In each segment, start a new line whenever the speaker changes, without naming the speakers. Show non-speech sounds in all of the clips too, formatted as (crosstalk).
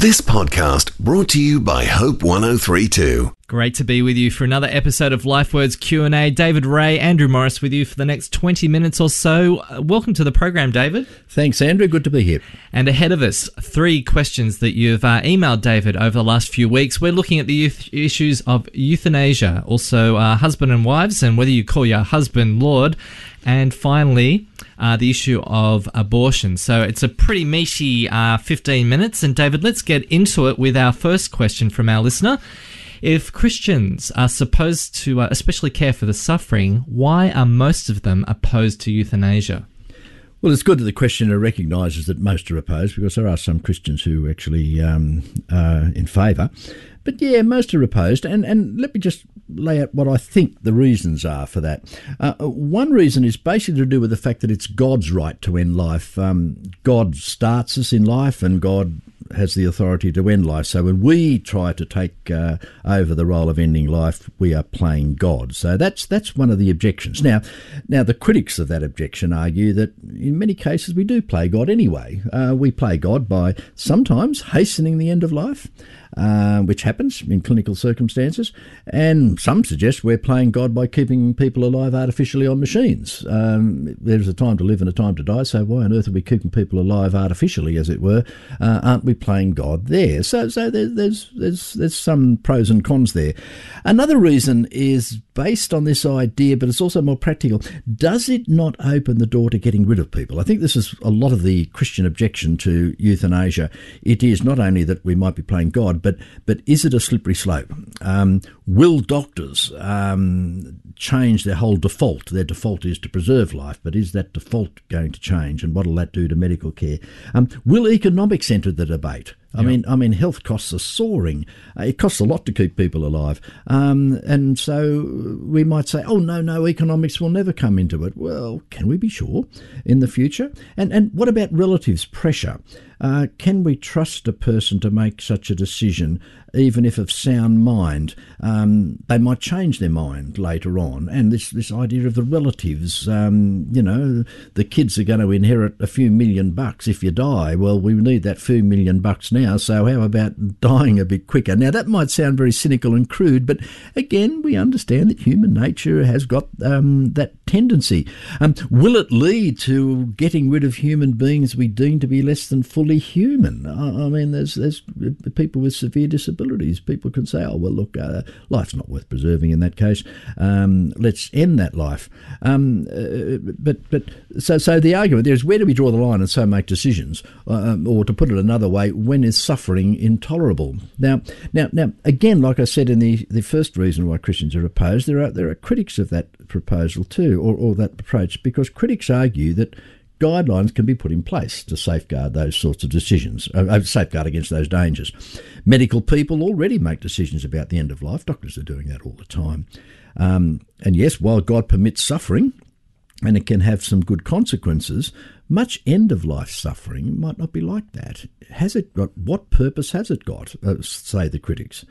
This podcast brought to you by Hope 1032.
Great to be with you for another episode of LifeWords Q&A. David Ray, Andrew Morris with you for the next 20 minutes or so. Uh, welcome to the program, David.
Thanks, Andrew. Good to be here.
And ahead of us, three questions that you've uh, emailed David over the last few weeks. We're looking at the youth issues of euthanasia, also uh, husband and wives, and whether you call your husband Lord. And finally, uh, the issue of abortion. So it's a pretty meaty uh, 15 minutes. And David, let's get into it with our first question from our listener. If Christians are supposed to uh, especially care for the suffering, why are most of them opposed to euthanasia?
Well, it's good that the questioner recognises that most are opposed because there are some Christians who actually um, are in favour. But yeah, most are opposed. And, and let me just lay out what I think the reasons are for that. Uh, one reason is basically to do with the fact that it's God's right to end life. Um, God starts us in life and God has the authority to end life. So when we try to take uh, over the role of ending life, we are playing God. So that's that's one of the objections. Now, now the critics of that objection argue that in many cases we do play God anyway. Uh, we play God by sometimes hastening the end of life uh, which happens in clinical circumstances. And some suggest we're playing God by keeping people alive artificially on machines. Um, there's a time to live and a time to die, so why on earth are we keeping people alive artificially, as it were? Uh, aren't we playing God there? So, so there, there's there's there's some pros and cons there. Another reason is based on this idea, but it's also more practical. Does it not open the door to getting rid of people? I think this is a lot of the Christian objection to euthanasia. It is not only that we might be playing God, but but is it a slippery slope? Um, will doctors um, change their whole default? Their default is to preserve life, but is that default going to change, and what will that do to medical care? Um, will economics enter the debate? I yep. mean, I mean, health costs are soaring. Uh, it costs a lot to keep people alive, um, and so we might say, "Oh no, no, economics will never come into it." Well, can we be sure in the future? And and what about relatives' pressure? Uh, can we trust a person to make such a decision, even if of sound mind? Um, they might change their mind later on. And this, this idea of the relatives, um, you know, the kids are going to inherit a few million bucks if you die. Well, we need that few million bucks now, so how about dying a bit quicker? Now, that might sound very cynical and crude, but again, we understand that human nature has got um, that tendency. Um, will it lead to getting rid of human beings we deem to be less than fully human? I, I mean, there's there's people with severe disabilities. People can say, "Oh, well, look, uh, life's not worth preserving in that case. Um, let's end that life." Um, uh, but but so so the argument there is where do we draw the line and so make decisions, uh, or to put it another way, when is suffering intolerable? Now now now again, like I said in the the first reason why Christians are opposed, there are there are critics of that proposal too, or, or that approach, because critics argue that guidelines can be put in place to safeguard those sorts of decisions, uh, uh, safeguard against those dangers. Medical people already make decisions about the end of life. Doctors are doing that all the time. Um, and yes, while God permits suffering, and it can have some good consequences, much end of life suffering might not be like that. Has it got what purpose has it got? Uh, say the critics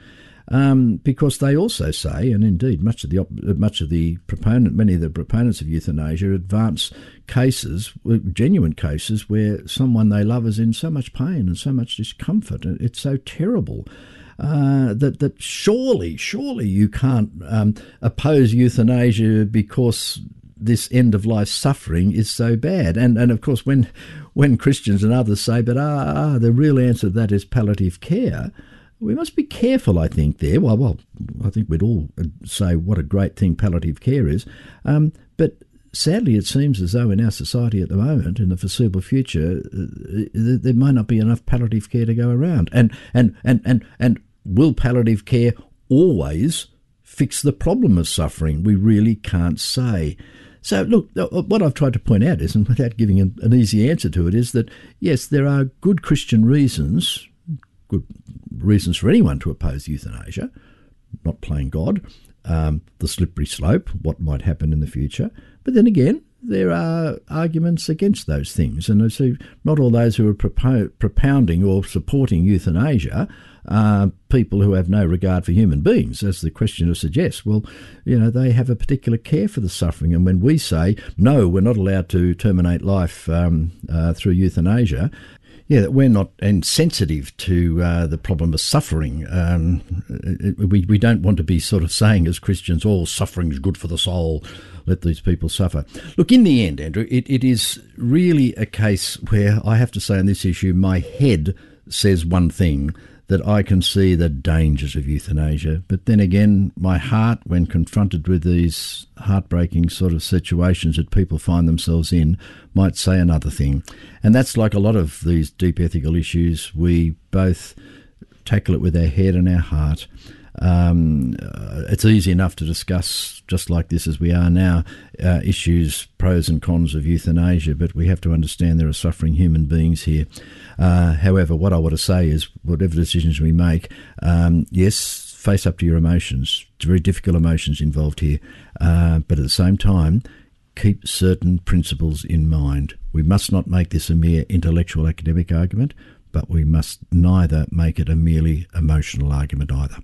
um, because they also say, and indeed much of the much of the proponent, many of the proponents of euthanasia advance cases, genuine cases, where someone they love is in so much pain and so much discomfort. and It's so terrible. Uh, that that surely, surely you can't um, oppose euthanasia because this end of life suffering is so bad. And and of course, when when Christians and others say, but ah, ah the real answer to that is palliative care we must be careful, I think, there. Well, well, I think we'd all say what a great thing palliative care is. Um, but sadly, it seems as though in our society at the moment, in the foreseeable future, uh, there may not be enough palliative care to go around. And, and, and, and, and will palliative care always fix the problem of suffering? We really can't say. So, look, uh, uh, what I've tried to point out is, and without giving an easy answer to it, is that yes, there are good Christian reasons good reasons for anyone to oppose euthanasia, not playing God, um, the slippery slope, what might happen in the future. But then again, there are arguments against those things. And so not all those who are propo- propounding or supporting euthanasia are people who have no regard for human beings, as the questioner suggests. Well, you know, they have a particular care for the suffering. And when we say, no, we're not allowed to terminate life um, uh, through euthanasia, Yeah, that we're not insensitive to uh, the problem of suffering. Um, it, we, we don't want to be sort of saying as Christians, all oh, suffering is good for the soul, let these people suffer. Look, in the end, Andrew, it, it is really a case where I have to say on this issue, my head says one thing that I can see the dangers of euthanasia. But then again, my heart, when confronted with these heartbreaking sort of situations that people find themselves in, might say another thing. And that's like a lot of these deep ethical issues. We both tackle it with our head and our heart. Um, uh, it's easy enough to discuss, just like this as we are now, uh, issues, pros and cons of euthanasia, but we have to understand there are suffering human beings here. Uh, however, what I want to say is, whatever decisions we make, um, yes, face up to your emotions. It's very difficult emotions involved here, uh, but at the same time, keep certain principles in mind. We must not make this a mere intellectual academic argument, but we must neither make it a merely emotional argument either.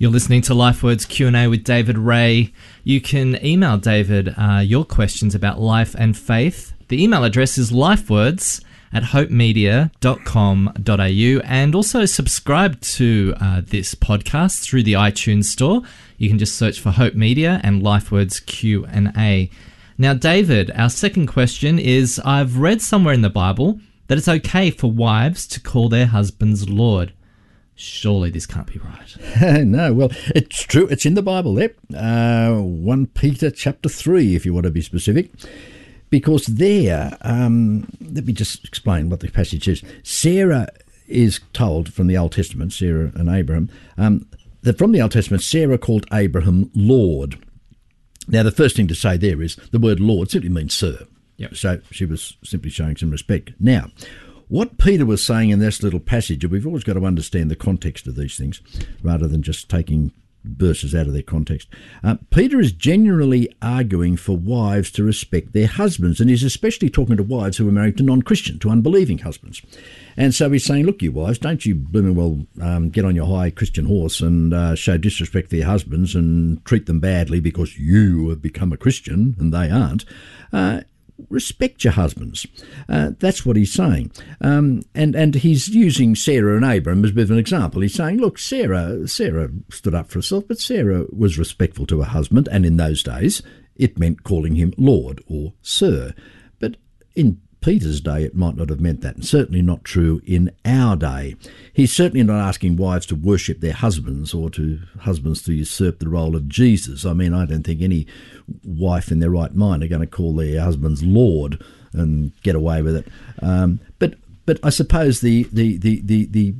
You're listening to LifeWords Q&A with David Ray. You can email David uh, your questions about life and faith. The email address is lifewords at hopemedia.com.au and also subscribe to uh, this podcast through the iTunes store. You can just search for Hope Media and LifeWords Q&A. Now, David, our second question is I've read somewhere in the Bible that it's okay for wives to call their husbands Lord surely this can't be right. (laughs)
no, well, it's true. It's in the Bible there. Uh, 1 Peter chapter 3, if you want to be specific. Because there, um, let me just explain what the passage is. Sarah is told from the Old Testament, Sarah and Abraham, um, that from the Old Testament, Sarah called Abraham Lord. Now, the first thing to say there is the word Lord simply means sir.
Yep.
So she was simply showing some respect. Now, what Peter was saying in this little passage, we've always got to understand the context of these things rather than just taking verses out of their context. Uh, Peter is genuinely arguing for wives to respect their husbands, and he's especially talking to wives who are married to non Christian, to unbelieving husbands. And so he's saying, Look, you wives, don't you blooming well um, get on your high Christian horse and uh, show disrespect to your husbands and treat them badly because you have become a Christian and they aren't. Uh, respect your husbands. Uh, that's what he's saying. Um, and, and he's using Sarah and Abram as a bit of an example. He's saying, look, Sarah, Sarah stood up for herself, but Sarah was respectful to her husband, and in those days it meant calling him Lord or Sir. But in Peter's day, it might not have meant that, and certainly not true in our day. He's certainly not asking wives to worship their husbands or to husbands to usurp the role of Jesus. I mean, I don't think any wife in their right mind are going to call their husbands Lord and get away with it. Um, but but I suppose the the, the, the, the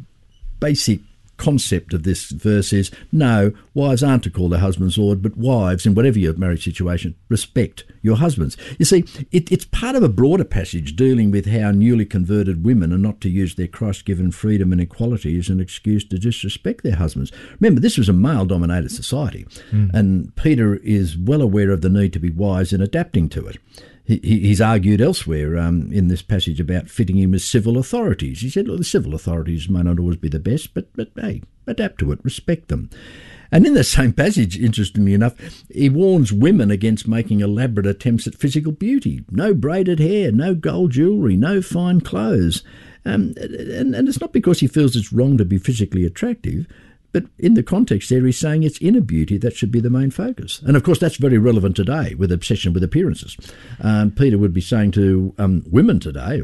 basic concept of this verse is no, wives aren't to call their husbands Lord, but wives, in whatever your marriage situation, respect your husbands. You see, it, it's part of a broader passage dealing with how newly converted women are not to use their Christ given freedom and equality as an excuse to disrespect their husbands. Remember, this was a male dominated society, mm. and Peter is well aware of the need to be wise in adapting to it he, he's argued elsewhere um, in this passage about fitting in with civil authorities. He said, look, the civil authorities may not always be the best, but, but hey, adapt to it, respect them. And in the same passage, interestingly enough, he warns women against making elaborate attempts at physical beauty. No braided hair, no gold jewellery, no fine clothes. Um, and, and it's not because he feels it's wrong to be physically attractive, but in the context there, he's saying it's inner beauty that should be the main focus. And of course, that's very relevant today with obsession with appearances. Um, Peter would be saying to um, women today,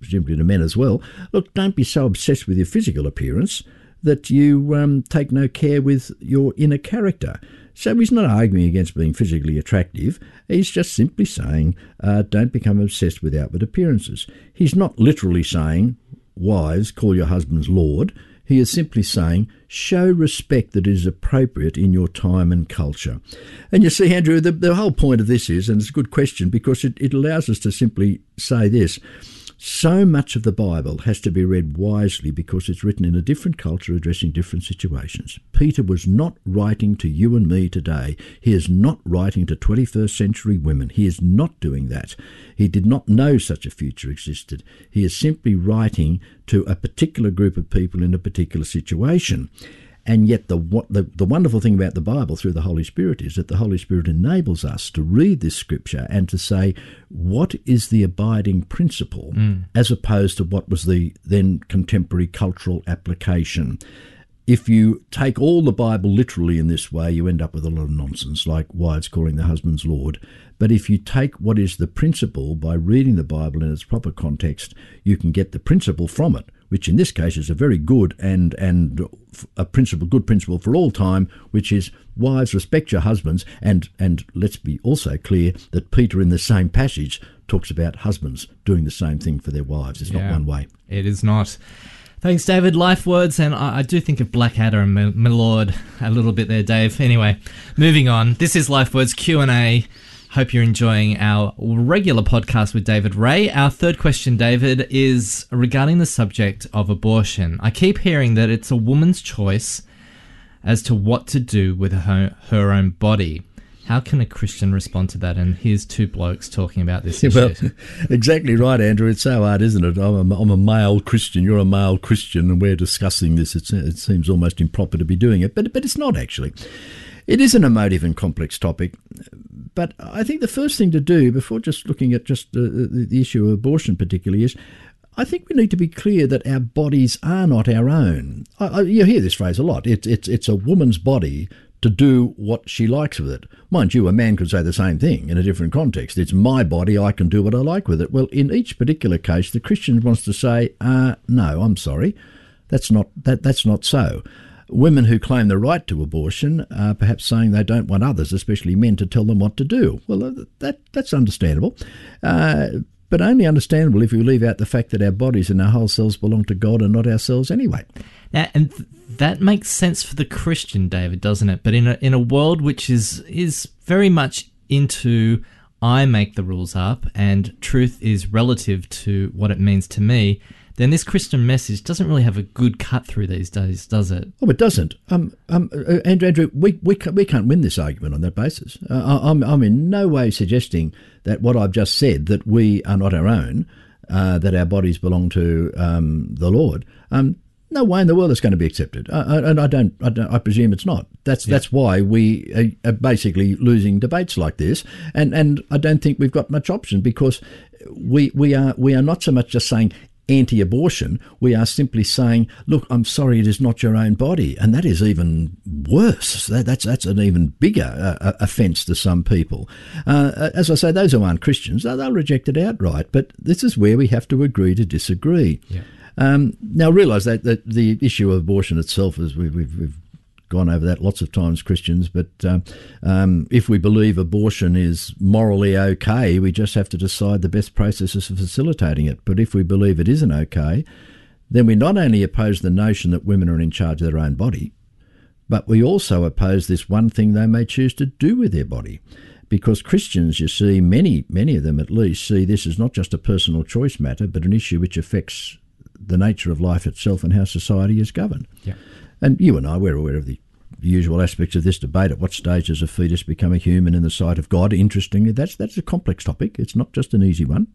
presumably to men as well, look, don't be so obsessed with your physical appearance that you um, take no care with your inner character. So he's not arguing against being physically attractive. He's just simply saying, uh, don't become obsessed with outward appearances. He's not literally saying, wives, call your husbands Lord. He is simply saying, show respect that is appropriate in your time and culture. And you see, Andrew, the, the whole point of this is, and it's a good question because it, it allows us to simply say this so much of the Bible has to be read wisely because it's written in a different culture addressing different situations. Peter was not writing to you and me today. He is not writing to 21st century women. He is not doing that. He did not know such a future existed. He is simply writing to a particular group of people in a particular situation. And yet, the, the, the wonderful thing about the Bible through the Holy Spirit is that the Holy Spirit enables us to read this scripture and to say, what is the abiding principle, mm. as opposed to what was the then contemporary cultural application. If you take all the Bible literally in this way, you end up with a lot of nonsense, like wives calling the husbands Lord. But if you take what is the principle by reading the Bible in its proper context, you can get the principle from it which in this case is a very good and and a principle, good principle for all time, which is wives respect your husbands, and and let's be also clear that Peter in the same passage talks about husbands doing the same thing for their wives. It's yeah, not one way.
It is not. Thanks, David. Life words, and I, I do think of Blackadder and my Lord a little bit there, Dave. Anyway, moving on. This is Life Words Q and A. Hope you're enjoying our regular podcast with David Ray. Our third question, David, is regarding the subject of abortion. I keep hearing that it's a woman's choice as to what to do with her, her own body. How can a Christian respond to that? And here's two blokes talking about this (laughs) issue. Well, (laughs)
exactly right, Andrew. It's so hard, isn't it? I'm a, I'm a male Christian. You're a male Christian, and we're discussing this. It's, it seems almost improper to be doing it, but but it's not actually. It is an emotive and complex topic, but I think the first thing to do before just looking at just the, the issue of abortion particularly is I think we need to be clear that our bodies are not our own. I, I, you hear this phrase a lot. It's it's it's a woman's body to do what she likes with it. Mind you, a man could say the same thing in a different context. It's my body, I can do what I like with it. Well, in each particular case, the Christian wants to say, uh, no, I'm sorry. That's not that that's not so. Women who claim the right to abortion are perhaps saying they don't want others, especially men, to tell them what to do. Well, uh, that that's understandable. Uh, but only understandable if we leave out the fact that our bodies and our whole selves belong to God and not ourselves anyway.
Now, and th- that makes sense for the Christian, David, doesn't it? But in a in a world which is is very much into I make the rules up and truth is relative to what it means to me, then this Christian message doesn't really have a good cut through these days, does it?
Oh, it doesn't. Um, um, uh, Andrew, Andrew, we, we, we can't win this argument on that basis. Uh, I'm, I'm in no way suggesting that what I've just said, that we are not our own, uh, that our bodies belong to um, the Lord. Um, no way in the world it's going to be accepted, uh, uh and I don't, I don't. I presume it's not. That's yeah. that's why we are basically losing debates like this, and and I don't think we've got much option because we we are we are not so much just saying anti abortion, we are simply saying, look, I'm sorry, it is not your own body. And that is even worse. That, that's, that's an even bigger uh, uh offence to some people. Uh, as I say, those who aren't Christians, they'll reject it outright. But this is where we have to agree to disagree. Yeah. Um, now, realise that, that the issue of abortion itself, as we've, we've, we've gone over that lots of times, Christians. But um, um, if we believe abortion is morally okay, we just have to decide the best processes for facilitating it. But if we believe it isn't okay, then we not only oppose the notion that women are in charge of their own body, but we also oppose this one thing they may choose to do with their body. Because Christians, you see, many, many of them at least, see this as not just a personal choice matter, but an issue which affects the nature of life itself and how society is governed. Yeah. And you and I, we're aware of the usual aspects of this debate. At what stage does a fetus become a human in the sight of God? Interestingly, that's that's a complex topic. It's not just an easy one.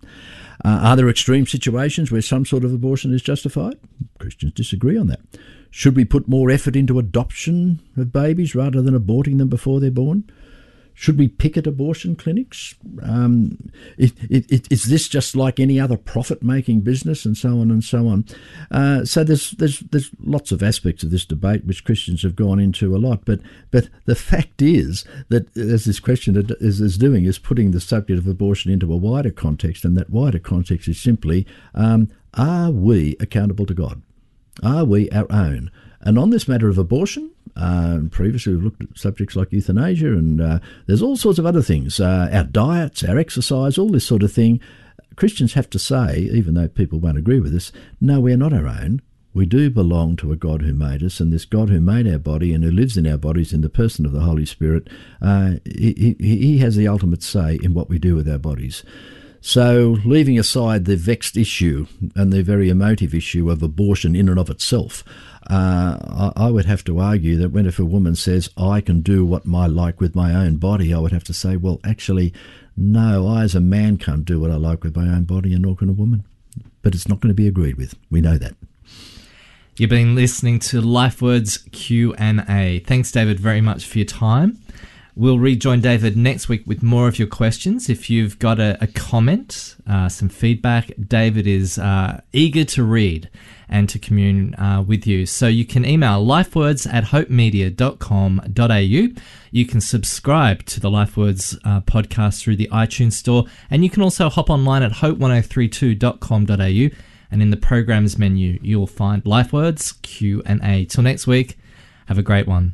Uh, are there extreme situations where some sort of abortion is justified? Christians disagree on that. Should we put more effort into adoption of babies rather than aborting them before they're born? Should we picket abortion clinics? Um, it, it, it, is this just like any other profit-making business, and so on and so on? Uh, so there's there's there's lots of aspects of this debate which Christians have gone into a lot. But but the fact is that as this question is, is doing is putting the subject of abortion into a wider context, and that wider context is simply: um, Are we accountable to God? Are we our own? And on this matter of abortion, uh, previously, we've looked at subjects like euthanasia, and uh, there's all sorts of other things uh, our diets, our exercise, all this sort of thing. Christians have to say, even though people won't agree with us, no, we're not our own. We do belong to a God who made us, and this God who made our body and who lives in our bodies in the person of the Holy Spirit, uh, he, he has the ultimate say in what we do with our bodies. So, leaving aside the vexed issue and the very emotive issue of abortion in and of itself, uh, I, would have to argue that when if a woman says, I can do what I like with my own body, I would have to say, well, actually, no, I as a man can't do what I like with my own body, and nor can a woman. But it's not going to be agreed with. We know that.
You've been listening to LifeWords Q&A. Thanks, David, very much for your time. We'll rejoin David next week with more of your questions. If you've got a, a comment, uh, some feedback, David is uh, eager to read and to commune uh, with you. So you can email lifewords at hopemedia.com.au. You can subscribe to the Lifewords uh, podcast through the iTunes store, and you can also hop online at hope1032.com.au. And in the programs menu, you'll find Lifewords Q&A. Till next week, have a great one.